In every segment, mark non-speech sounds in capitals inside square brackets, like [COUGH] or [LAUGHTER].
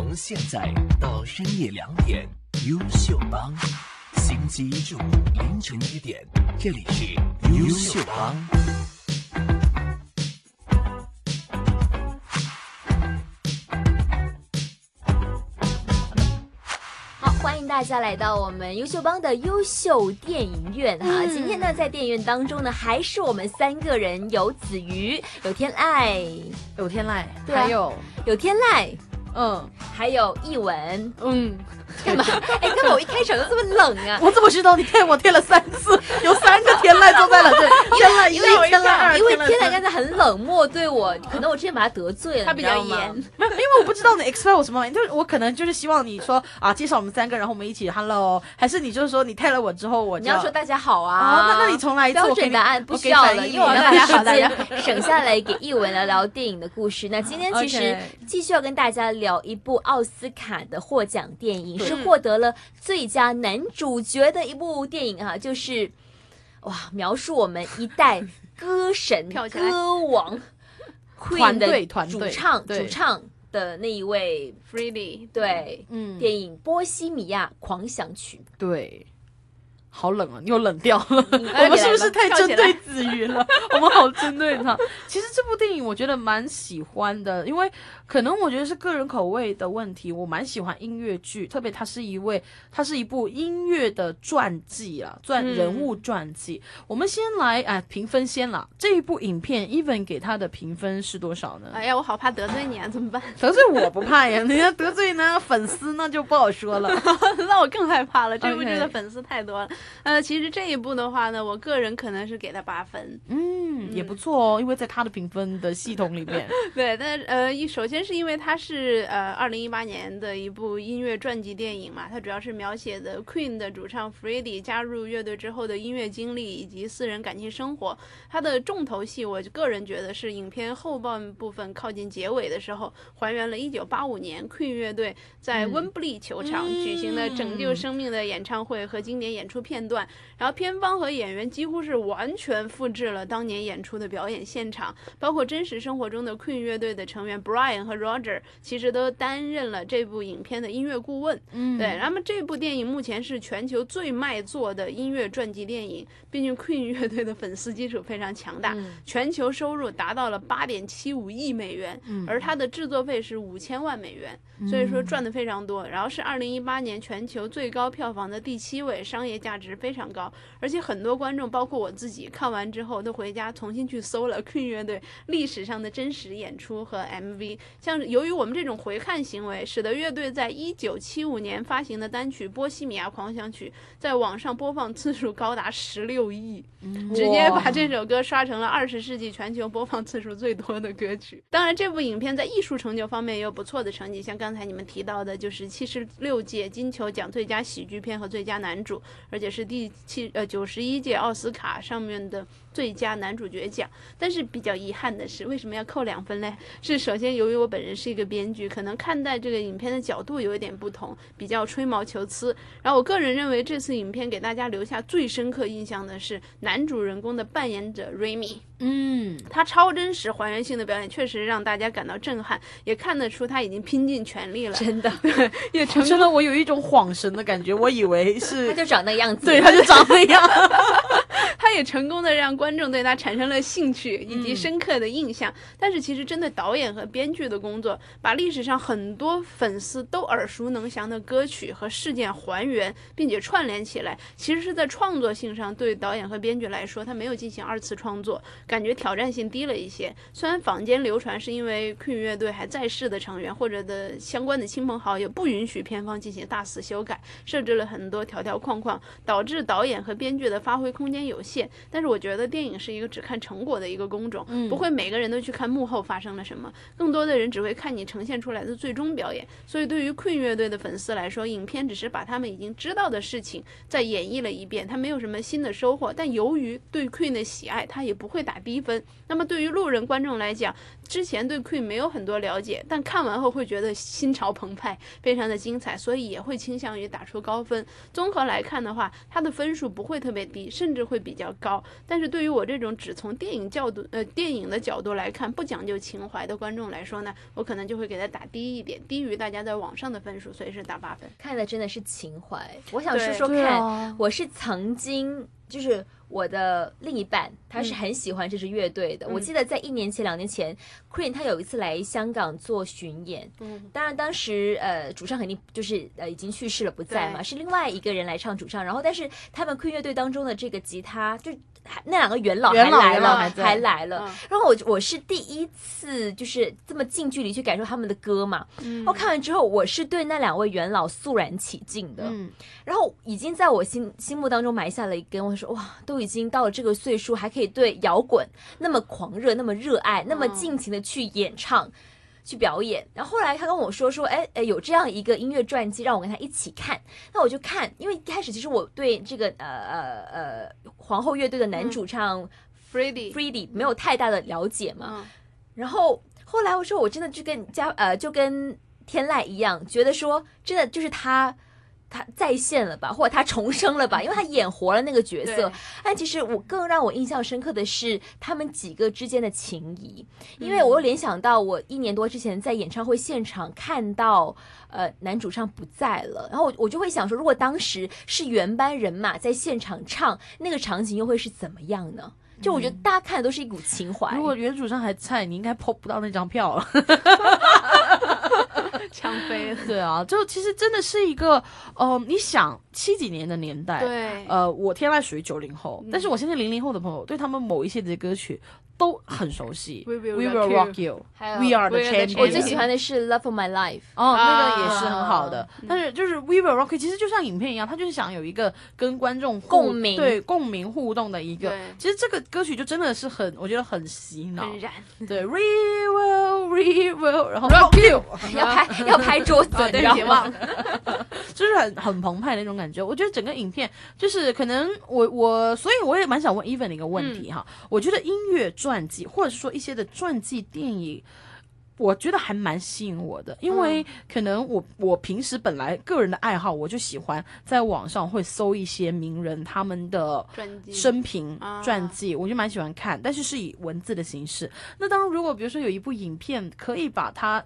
从现在到深夜两点，优秀帮，星期一至五凌晨一点，这里是优秀帮。好，欢迎大家来到我们优秀帮的优秀电影院。哈。嗯。今天呢，在电影院当中呢，还是我们三个人，有子瑜，有天籁，有天籁，对啊。还有有天籁，嗯还有译文。嗯，干嘛？哎，干嘛我一开场就这么冷啊？[LAUGHS] 我怎么知道你贴我贴了三次，[LAUGHS] 有三个天籁坐在了这里，天籁一、因为天籁二，因为天籁籁刚才很冷漠对我，可能我之前把他得罪了，他比较严。没有，因为我不知道你 expect 我什么，就是我可能就是希望你说啊，介绍我们三个，然后我们一起 hello，还是你就是说你 tag 了我之后，我你要说大家好啊，哦，那那你重来一次，标准答案不需要了，因为我们把时大家间省下来给译文聊聊电影的故事。那今天其实 [LAUGHS] 继续要跟大家聊一部奥斯卡的获奖电影，对是获得了最佳男主角的一部电影哈、就是哇，描述我们一代歌神、[LAUGHS] 歌王 [LAUGHS] Queen 团的主唱、主唱的那一位 Freely，对。嗯，电影《波西米亚狂想曲对。好冷啊！你又冷掉了。[LAUGHS] 哎我们是不是太针对子瑜了？[LAUGHS] 我们好针对他。其实这部电影我觉得蛮喜欢的，因为可能我觉得是个人口味的问题。我蛮喜欢音乐剧，特别它是一位，它是一部音乐的传记啊，传嗯人物传记。我们先来哎评分先啦。这一部影片，even 给他的评分是多少呢？哎呀，我好怕得罪你啊，怎么办？得罪我不怕呀，你要得罪呢粉丝那就不好说了。[LAUGHS] 那我更害怕了。这部剧的粉丝太多了。呃，其实这一部的话呢，我个人可能是给他八分。嗯，也不错哦，因为在他的评分的系统里面，[LAUGHS] 对，但呃，一首先是因为它是呃二零一八年的一部音乐传记电影嘛，它主要是描写的 Queen 的主唱 Freddie 加入乐队之后的音乐经历以及私人感情生活。它的重头戏，我个人觉得是影片后半部分靠近结尾的时候，还原了一九八五年 Queen 乐队在嗯温布利球场举行的拯救生命的演唱会和经典演出片段。然后片方和演员几乎是完全复制了当年演出的表演现场，包括真实生活中的 Queen 乐队的成员 Brian 和 Roger，其实都担任了这部影片的音乐顾问。嗯对，那么这部电影目前是全球最卖座的音乐传记电影，毕竟 Queen 乐队的粉丝基础非常强大，嗯全球收入达到了八点七五亿美元，嗯而它的制作费是五千万美元，所以说赚的非常多。然后是二零一八年全球最高票房的第七位，商业价值非常高，而且很多观众，包括我自己，看完之后都回家重新去搜了 [LAUGHS] Queen 乐队历史上的真实演出和 MV。像由于我们这种回看行为，使得乐队在一九七五年发行的单曲《波西米亚狂想曲》在网上播放次数高达十六亿。直接把这首歌刷成了二十世纪全球播放次数最多的歌曲。当然，这部影片在艺术成就方面也有不错的成绩，像刚才你们提到的，就是七十六届金球奖最佳喜剧片和最佳男主，而且是第七呃九十一届奥斯卡上面的最佳男主角奖。但是比较遗憾的是，为什么要扣两分嘞？[LAUGHS] 是首先由于我本人是一个编剧，可能看待这个影片的角度有一点不同，比较吹毛求疵。然后我个人认为，这次影片给大家留下最深刻印象的是男主人公的扮演者 Remy。嗯，他超真实、还原性的表演，确实让大家感到震撼，也看得出他已经拼尽全力了，真的，[LAUGHS] 也成真的我有一种恍神的感觉，我以为是 [LAUGHS] 他就长那个样子。对，他就长那样。他也成功的让观众对他产生了兴趣以及深刻的印象。但是其实针对导演和编剧的工作，把历史上很多粉丝都耳熟能详的歌曲和事件还原，并且串联起来，其实是在创作性上对导演和编剧来说，他没有进行二次创作，感觉挑战性低了一些。虽然坊间流传是因为 Queen 乐队还在世的成员或者的相关的亲朋好友不允许片方进行大肆修改，设置了很多条条框框，导致导演和编剧的发挥空间有限。但是我觉得电影是一个只看成果的一个工种，不会每个人都去看幕后发生了什么，更多的人只会看你呈现出来的最终表演。所以对于 Queen 乐队的粉丝来说，影片只是把他们已经知道的事情再演绎了一遍，他没有什么新的收获。但由于对 Queen 的喜爱，他也不会打低分。那么对于路人观众来讲，之前对 Queen 没有很多了解，但看完后会觉得心潮澎湃，非常的精彩，所以也会倾向于打出高分。综合来看的话，它的分数不会特别低，甚至会会比较高。但是对于我这种只从电影角度呃电影的角度来看，不讲究情怀的观众来说呢，我可能就会给他打低一点，低于大家在网上的分数，所以是打八分。看的真的是情怀。我想对说说看，啊我是曾经就是我的另一半，他是很喜欢这支乐队的。嗯。我记得在一年前、两年前，Queen 他有一次来香港做巡演，嗯，当然当时呃主唱肯定就是呃已经去世了不在嘛，是另外一个人来唱主唱。然后但是他们 Queen 乐队当中的这个吉他就还那两个元老还来了，还来了。嗯。然后我我是第一次就是这么近距离去感受他们的歌嘛，嗯。然后看完之后，我是对那两位元老肃然起敬的。嗯，然后已经在我心心目当中埋下了一根，我说哇，都已经到了这个岁数，还可以对摇滚那么狂热、那么热爱、那么嗯尽情的去演唱。去表演，然后后来他跟我说说，哎哎，有这样一个音乐传记，让我跟他一起看。那我就看，因为一开始其实我对这个呃呃呃皇后乐队的男主唱 Freddie，Freddie 没有太大的了解嘛，嗯然后后来我说，我真的就跟家呃，就跟天籁一样，觉得说真的就是他。他再现了吧，或者他重生了吧，因为他演活了那个角色。但其实我更让我印象深刻的是他们几个之间的情谊，因嗯为我又联想到我一年多之前在演唱会现场看到呃男主唱不在了，然后我我就会想说，如果当时是原班人马在现场唱，那个场景又会是怎么样呢？就我觉得大家看的都是一股情怀。如果原主唱还在，你应该抛不到那张票了。[LAUGHS] [LAUGHS] 枪飞了。对啊，就其实真的是一个，呃，你想七几年的年代，对，呃，我天籁属于九零后，但是我现在零零后的朋友对他们某一些的歌曲都很熟悉。We will rock you. we are the champion 我最喜欢的是 love of my life 哦那个也是很好的。但是就是 we will rock you，其实就像影片一样他就是想有一个跟观众共鸣。对共鸣互动的一个。其实这个歌曲就真的是很我觉得很洗脑。对 we will we will rock you [LAUGHS] 要拍要拍桌子 [LAUGHS] 对别忘了。就是很很澎湃的那种感觉。我觉得整个影片就是可能我我，所以我也蛮想问 Even 的一个问题哈。我觉得音乐传记或者是说一些的传记电影。我觉得还蛮吸引我的，因为可能我我平时本来个人的爱好，我就喜欢在网上会搜一些名人他们的生平啊传记，我就蛮喜欢看，但是是以文字的形式。那当然，如果比如说有一部影片可以把它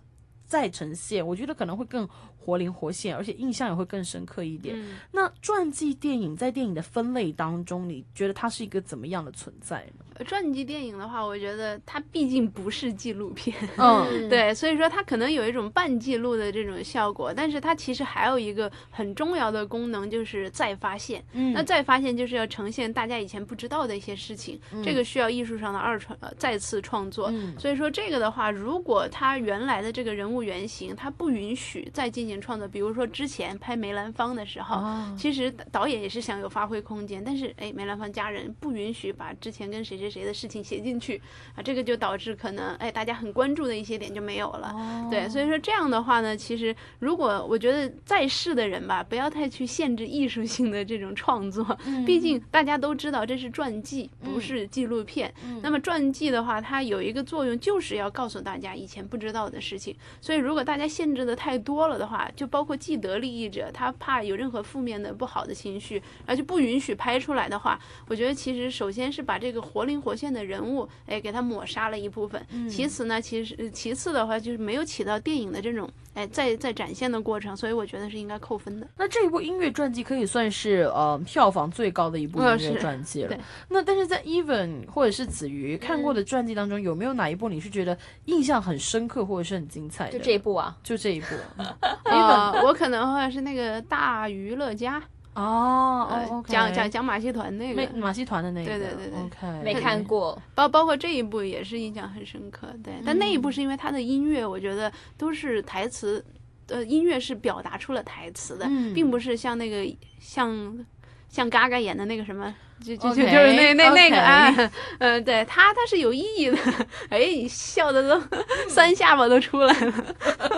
再呈现，我觉得可能会更活灵活现，而且印象也会更深刻一点。嗯。那传记电影在电影的分类当中，你觉得它是一个怎么样的存在传记电影的话，我觉得它毕竟不是纪录片，嗯。[LAUGHS] 对，所以说它可能有一种半记录的这种效果，但是它其实还有一个很重要的功能，就是再发现。嗯。那再发现就是要呈现大家以前不知道的一些事情，这个需要艺术上的二创呃再次创作。嗯。所以说这个的话，如果它原来的这个人物原型它不允许再进行创作，比如说之前拍梅兰芳的时候，哦其实导演也是想有发挥空间，但是哎，梅兰芳家人不允许把之前跟谁谁谁的事情写进去啊，这个就导致可能哎大家很关注的一些点就没有了。哦对，所以说这样的话呢，其实如果我觉得在世的人吧，不要太去限制艺术性的这种创作，嗯毕竟大家都知道这是传记，不是纪录片。嗯那么传记的话，它有一个作用，就是要告诉大家以前不知道的事情。所以如果大家限制的太多了的话，就包括既得利益者，他怕有任何负面的不好的情绪，而就不允许拍出来的话，我觉得其实首先是把这个活灵活现的人物，哎，给他抹杀了一部分。其次呢，其实呃其次的话就是没有起到电影的这种哎在在展现的过程，所以我觉得是应该扣分的。那这一部音乐传记可以算是呃票房最高的一部音乐传记了对。那但是在 Even 或者是子瑜看过的传记当中，有没有哪一部你是觉得印象很深刻或者是很精彩的？就这一部啊，就这一部。[LAUGHS] 呃，我可能会是那个大娱乐家，哦呃哦讲讲讲马戏团那个，马马戏团的那个，对对对对，OK，没看过。包包括这一部也是印象很深刻。对，但那一部是因为它的音乐，我觉得都是台词，呃，音乐是表达出了台词的，嗯并不是像那个像像嘎嘎演的那个什么。就就就就是那那那个啊，嗯，对他他是有意义的，[LAUGHS] 哎，你笑的都三下巴都出来了，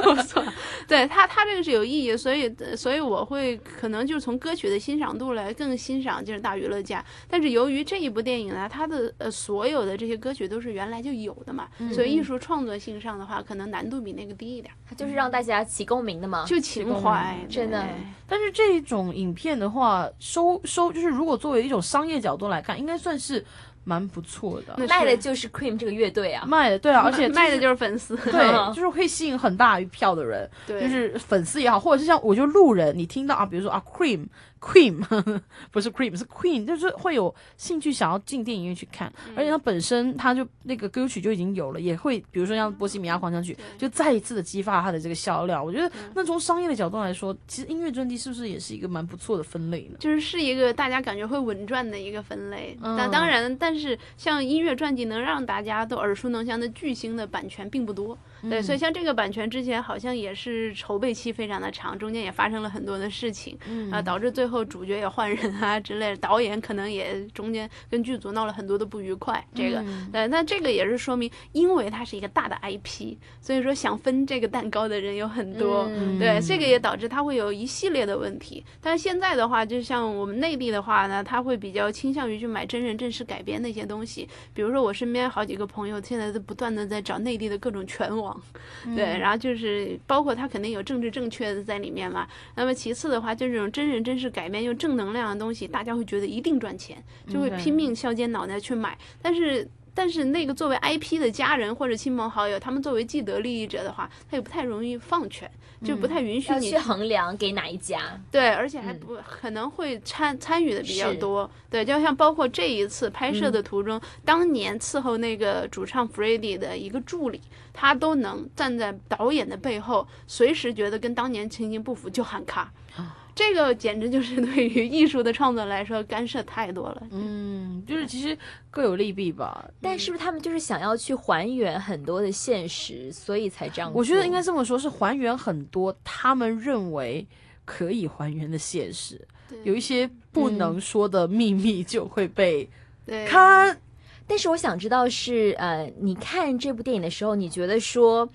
不错，对他他这个是有意义，所以所以我会可能就是从歌曲的欣赏度来更欣赏就是大娱乐家，但是由于这一部电影呢，它的呃所有的这些歌曲都是原来就有的嘛，所以艺术创作性上的话，可能难度比那个低一点，它就是让大家起共鸣的嘛。就情怀，真的但是这种影片的话，收收就是如果作为一种商业业角度来看，应该算是蛮不错的卖的就是 Cream 这个乐队啊。卖的对啊，而且 [LAUGHS] 卖的就是粉丝，对，[LAUGHS] 就是会吸引很大一票的人，对，就是粉丝也好，或者是像我就路人，你听到啊，比如说啊，Cream Cream [LAUGHS] 不是 Cream 是 Queen，就是会有兴趣想要进电影院去看，嗯而且它本身它就那个歌曲就已经有了，也会比如说像《波西米亚狂想曲》，就再一次的激发它的这个销量。我觉得那从商业的角度来说，其实音乐专辑是不是也是一个蛮不错的分类呢？就是是一个大家感觉会稳赚的一个分类。嗯当然，但是像音乐传记能让大家都耳熟能详的巨星的版权并不多。对，所以像这个版权之前好像也是筹备期非常的长，中间也发生了很多的事情，啊，导致最后主角也换人啊之类的，导演可能也中间跟剧组闹了很多的不愉快。这个，对，那这个也是说明，因为它是一个大的 IP，所以说想分这个蛋糕的人有很多。嗯对，这个也导致它会有一系列的问题。但是现在的话，就像我们内地的话呢，他会比较倾向于去买真人真事改编的一些东西。比如说我身边好几个朋友，现在都不断的在找内地的各种全网，对，然后就是包括它肯定有政治正确的在里面嘛。那么其次的话，就这种真人真事改编又正能量的东西，大家会觉得一定赚钱，就会拼命削尖脑袋去买。但是但是那个作为 IP 的家人或者亲朋好友，他们作为既得利益者的话，他也不太容易放权，就不太允许你要去衡量给哪一家，对，而且还嗯不、可能会参参与的比较多。对，就像包括这一次拍摄的途中，当年伺候那个主唱 f r e d d y 的一个助理，他都能站在导演的背后，随时觉得跟当年情形不符就喊卡。这个简直就是对于艺术的创作来说干涉太多了。嗯，就是其实各有利弊吧。但是不是他们就是想要去还原很多的现实，所以才这样？我觉得应该这么说，是还原很多他们认为可以还原的现实，有一些不能说的秘密就会被对，看。但是我想知道是呃，你看这部电影的时候，你觉得说，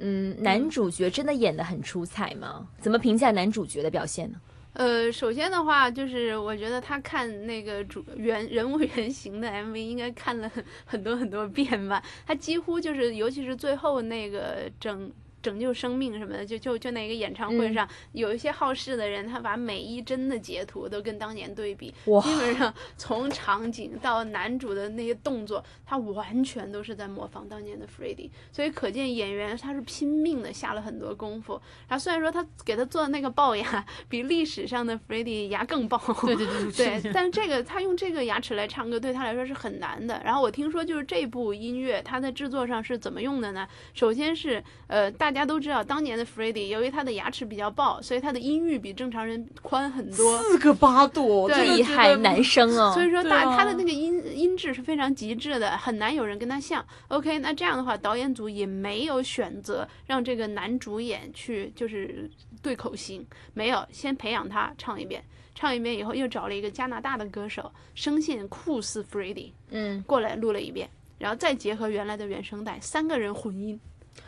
嗯，男主角真的演的很出彩吗？怎么评价男主角的表现呢？呃，首先的话，就是我觉得他看那个主原人物原型的 MV 应该看了很很多很多遍吧。他几乎就是，尤其是最后那个拯拯救生命什么的，就就就那个演唱会嗯上，有一些好事的人，他把每一帧的截图都跟当年对比，基本上从场景到男主的那些动作，他完全都是在模仿当年的 f r e d d y 所以可见演员他是拼命的下了很多功夫。然后虽然说他给他做的那个龅牙比历史上的 f r e d d y 牙更龅，对对对对 [LAUGHS] 是，但是这个他用这个牙齿来唱歌对他来说是很难的。然后我听说就是这部音乐它在制作上是怎么用的呢？首先是呃大家都知道当年的 f r e d d y 由于他的牙齿比较爆，所以他的音域比正常人宽很多。四个八度，厉害，男生啊。所以说大，啊他的那个音音质是非常极致的，很难有人跟他像。OK，那这样的话，导演组也没有选择让这个男主演去就是对口型，没有，先培养他唱一遍，唱一遍以后又找了一个加拿大的歌手，声线酷似 f r e d d y 嗯过来录了一遍，然后再结合原来的原声带，三个人混音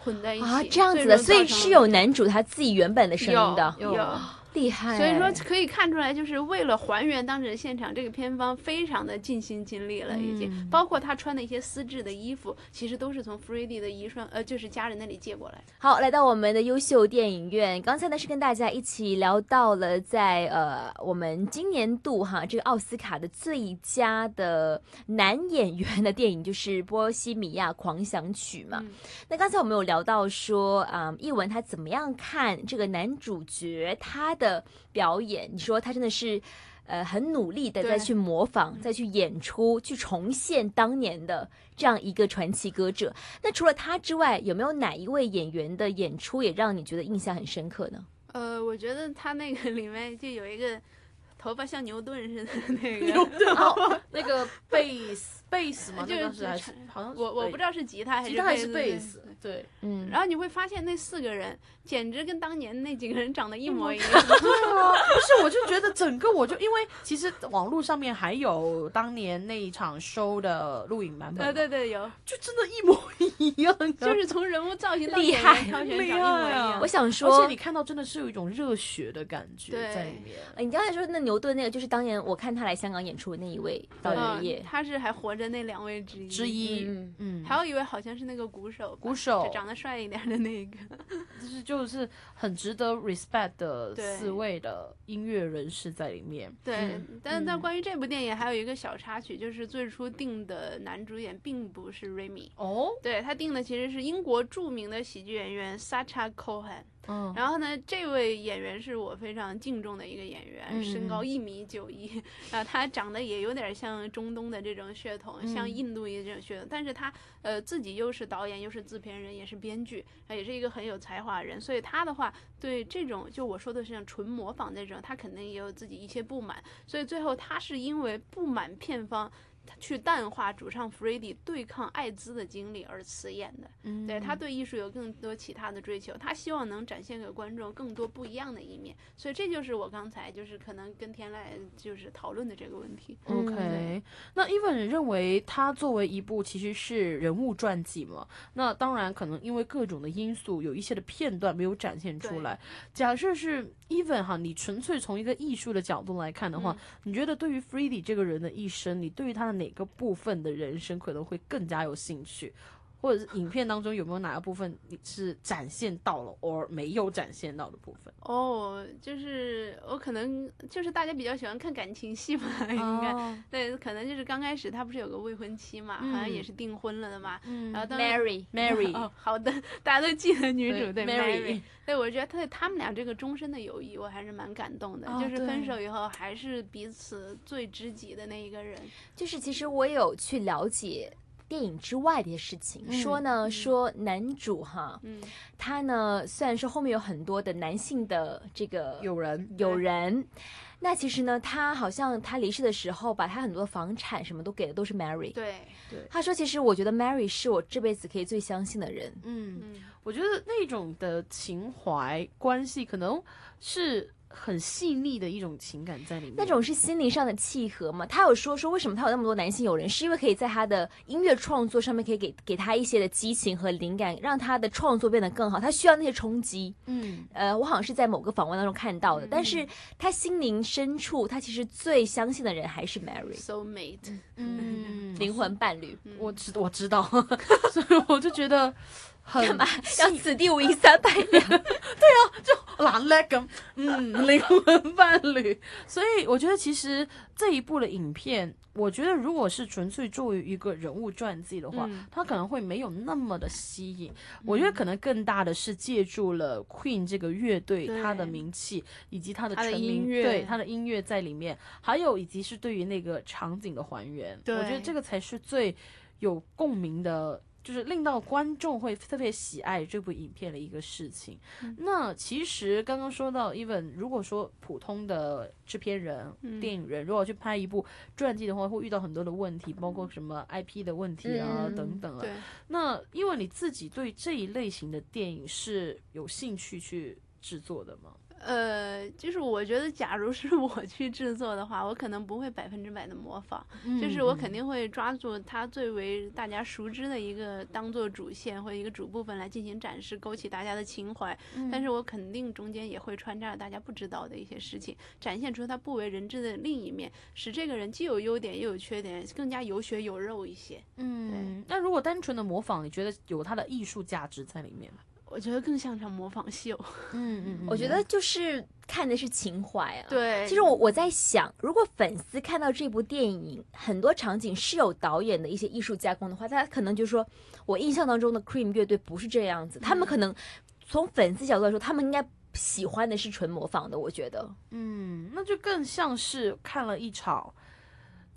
混在一起啊，这样子的，所以是有男主他自己原本的声音的，有有厉害。所以说可以看出来，就是为了还原当时的现场，这个片方非常的尽心尽力了，已经、嗯包括他穿的一些丝质的衣服，其实都是从 f r e d d y 的遗孀呃，就是家人那里借过来。好，来到我们的优秀电影院，刚才呢是跟大家一起聊到了在呃我们今年度哈这个奥斯卡的最佳的男演员的电影就是《波西米亚狂想曲》嘛。嗯那刚才我们有聊到说，啊、译文他怎么样看这个男主角他的表演？你说他真的是。呃，很努力的对再去模仿，再去演出，去重现当年的这样一个传奇歌者。那除了他之外，有没有哪一位演员的演出也让你觉得印象很深刻呢？呃，我觉得他那个里面就有一个头发像牛顿似的那个，[LAUGHS] 哦，那个贝斯贝斯嘛，就是那当时还是好像我我不知道，是吉他还是吉他还是贝贝斯，对，嗯，然后你会发现那四个人简直跟当年那几个人长得一模一样。[LAUGHS] 对啊，不是，我就觉得整个我就因为其实网络上面还有当年那一场 show 的录影版本，对对对，有，就真的一模一样，[LAUGHS] 就是从人物造型到演厉害员挑选长厉一模一样。我想说而且你，看到真的是有一种热血的感觉在里面。呃你刚才说那牛顿那个，就是当年我看他来香港演出的那一位导演他是还活着的那两位之一。之一，嗯嗯，还有一位好像是那个鼓手，鼓手就长得帅一点的那个。[LAUGHS] 就是就是很值得 respect 的四位的音乐人士在里面。对，嗯但但关于这部电影还有一个小插曲，就是最初定的男主演并不是 Remy，哦，对他定的其实是英国著名的喜剧演员 Sacha Cohen。嗯，然后呢，这位演员是我非常敬重的一个演员，嗯身高一米九一，然后，他长得也有点像中东的这种血统，像嗯。印度裔这种血统，但是他呃自己又是导演，又是制片人，也是编剧，他，也是一个很有才华的人，所以他的话对这种就我说的是像纯模仿那种，他肯定也有自己一些不满，所以最后他是因为不满片方。他去淡化主唱 f r e d d y 对抗艾滋的经历而辞演的，嗯。对他对艺术有更多其他的追求，他希望能展现给观众更多不一样的一面，所以这就是我刚才就是可能跟天籁就是讨论的这个问题。OK，、那 Even 认为他作为一部其实是人物传记嘛，那当然可能因为各种的因素，有一些的片段没有展现出来。假设是 Even 哈，你纯粹从一个艺术的角度来看的话，嗯。你觉得对于 f r e d d y 这个人的一生，你对于他的哪个部分的人生可能会更加有兴趣？或者是影片当中有没有哪个部分你是展现到了，而没有展现到的部分？哦，就是我可能就是大家比较喜欢看感情戏嘛，[LAUGHS] 应该、哦对，可能就是刚开始他不是有个未婚妻嘛，好像也嗯是订婚了的嘛，嗯然后当 Mary，Mary，[LAUGHS] 哦，好的，大家都记得女主对 Mary，对，我觉得他他们俩这个终身的友谊，我还是蛮感动的。哦就是分手以后，还是彼此最知己的那一个人。就是其实我有去了解电影之外的一些事情，嗯说呢，说男主哈，嗯，他呢虽然说后面有很多的男性的这个有人有人，那其实呢，他好像他离世的时候，把他很多的房产什么都给的都是 Mary。对对，他说，其实我觉得 Mary 是我这辈子可以最相信的人。嗯。嗯，我觉得那种的情怀关系，可能是很细腻的一种情感在里面。那种是心灵上的契合嘛？他有说说为什么他有那么多男性友人，是因为可以在他的音乐创作上面可以给给他一些的激情和灵感，让他的创作变得更好。他需要那些冲击。嗯呃，我好像是在某个访问当中看到的，但是他心灵深处，他其实最相信的人还是 Mary，，soul mate。嗯，灵魂伴侣。我知我知道，[LAUGHS] 所以我就觉得很干嘛要此地无银三百两？[LAUGHS] 对啊，就懒叻咁，嗯，灵魂伴侣。所以我觉得其实这一部的影片，我觉得如果是纯粹作为一个人物传记的话，嗯它可能会没有那么的吸引。我觉得可能更大的是借助了 Queen 这个乐队对它的名气以及它的成名，音乐对它的音乐在里面，还有以及是对于那个场景的还原，我觉得这个才是最有共鸣的。就是令到观众会特别喜爱这部影片的一个事情。嗯那其实刚刚说到，even 如果说普通的制片人、嗯电影人，如果去拍一部传记的话，会遇到很多的问题，包括什么 IP 的问题啊、嗯等等啊。那因为你自己对这一类型的电影是有兴趣去制作的吗？呃，就是我觉得，假如是 [LAUGHS] 我去制作的话，我可能不会百分之百的模仿，就是我肯定会抓住它最为大家熟知的一个当做主线或者一个主部分来进行展示，勾起大家的情怀。但是我肯定中间也会穿插大家不知道的一些事情，展现出他不为人知的另一面，使这个人既有优点又有缺点，更加有血有肉一些。嗯，那如果单纯的模仿，你觉得有它的艺术价值在里面吗？我觉得更像场模仿秀。[LAUGHS] 嗯嗯我觉得就是看的是情怀啊。。对，其实我我在想，如果粉丝看到这部电影很多场景是有导演的一些艺术加工的话，他可能就说，我印象当中的 Cream 乐队不是这样子，他们可能从粉丝角度来说，他们应该喜欢的是纯模仿的。我觉得嗯，那就更像是看了一场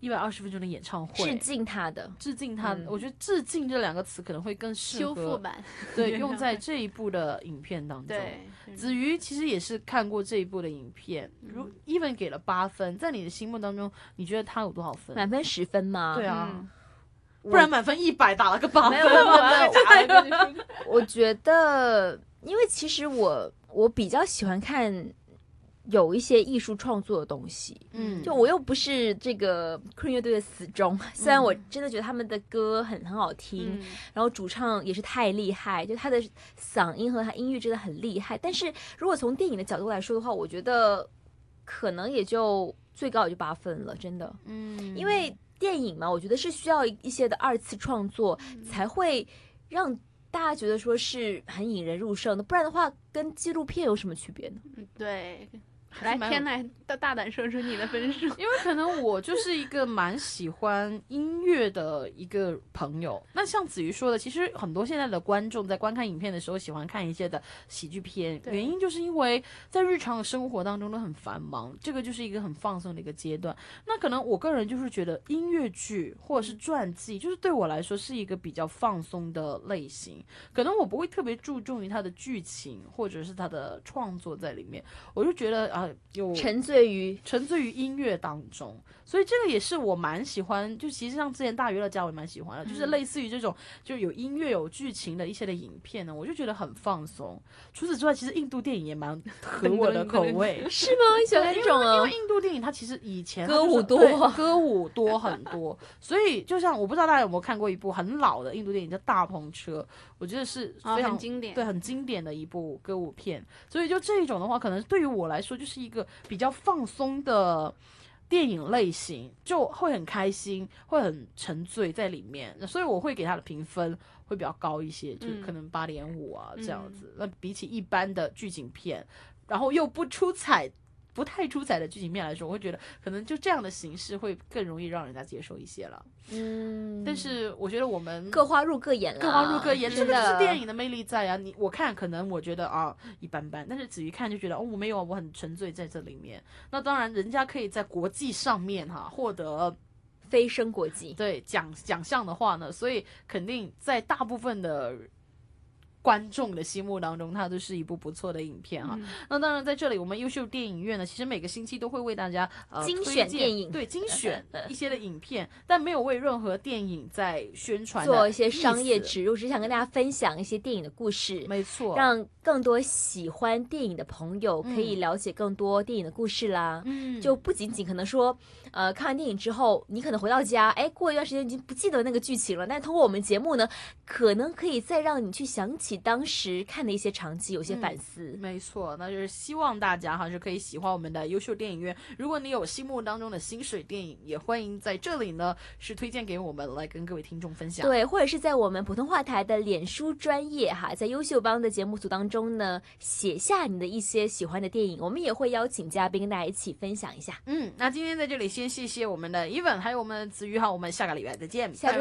一百二十分钟的演唱会，致敬他的。致敬他。嗯我觉得“致敬”这两个词可能会更适修合复版。对 [LAUGHS] 用在这一部的影片当中。对，子瑜其实也是看过这一部的影片，如 even 给了八分，在你的心目当中，你觉得他有多少分？满分十分吗？对啊，嗯不然满分一百打了个八分。没有没有没有没有，打了个我觉得，因为其实我我比较喜欢看有一些艺术创作的东西。嗯，就我又不是这个 Queen 乐队的死忠，虽然我真的觉得他们的歌很很好听，嗯然后主唱也是太厉害，就他的嗓音和他音域真的很厉害。但是如果从电影的角度来说的话，我觉得可能也就最高也就八分了，真的，嗯，因为。电影嘛，我觉得是需要一些的二次创作，嗯才会让大家觉得说是很引人入胜的，不然的话，跟纪录片有什么区别呢？嗯对，来天来，大大胆说出你的分数。因为可能我就是一个蛮喜欢音乐的一个朋友。那像子瑜说的，其实很多现在的观众在观看影片的时候，喜欢看一些的喜剧片，原因就是因为在日常的生活当中都很繁忙，这个就是一个很放松的一个阶段。那可能我个人就是觉得音乐剧或者是传记，就是对我来说是一个比较放松的类型。可能我不会特别注重于它的剧情或者是它的创作在里面，我就觉得啊、有沉醉于沉醉于音乐当中，所以这个也是我蛮喜欢。就其实像之前大娱乐家我也蛮喜欢的，就是类似于这种就有音乐有剧情的一些的影片呢，我就觉得很放松。除此之外，其实印度电影也蛮合我的口味。[LAUGHS] 是吗？你喜欢这种因啊为？印度电影它其实以前歌舞多歌舞多很多，[LAUGHS] 所以就像我不知道大家有没有看过一部很老的印度电影叫《大篷车》，我觉得是啊非常、经典对，很经典的一部歌舞片。所以就这一种的话，可能对于我来说就是一个比较放松的。电影类型就会很开心，会很沉醉在里面，所以我会给它的评分会比较高一些，就嗯可能八点五啊这样嗯子。那比起一般的剧情片，然后又不出彩、不太出彩的剧情面来说，我会觉得可能就这样的形式会更容易让人家接受一些了。嗯，但是我觉得我们各花入各眼了，各花入各眼，这真个就是电影的魅力在啊！你我看可能我觉得啊一般般，但是子瑜看就觉得哦我没有，我很沉醉在这里面。那当然，人家可以在国际上面哈、获得飞升国际。对奖奖项的话呢，所以肯定在大部分的观众的心目当中，它都是一部不错的影片哈、嗯。那当然，在这里我们优秀电影院呢，其实每个星期都会为大家呃精选电影对精选一些的影片，但没有为任何电影在宣传做一些商业植入，只想跟大家分享一些电影的故事，没错，让更多喜欢电影的朋友可以嗯。了解更多电影的故事啦。嗯。就不仅仅可能说，呃，看完电影之后，你可能回到家，哎，过一段时间已经不记得那个剧情了。但通过我们节目呢，可能可以再让你去想起当时看的一些场景，有些反思。没错，那就是希望大家哈是可以喜欢我们的优秀电影院。如果你有心目当中的薪水电影，也欢迎在这里呢是推荐给我们来跟各位听众分享。对，或者是在我们普通话台的脸书专业哈，在优秀帮的节目组当中呢，写下你的一些喜欢的电影，我们也会邀请嘉宾跟大家一起分享一下。嗯，那今天在这里先谢谢我们的 Even，还有我们的子瑜哈，我们下个礼拜再见，下拜拜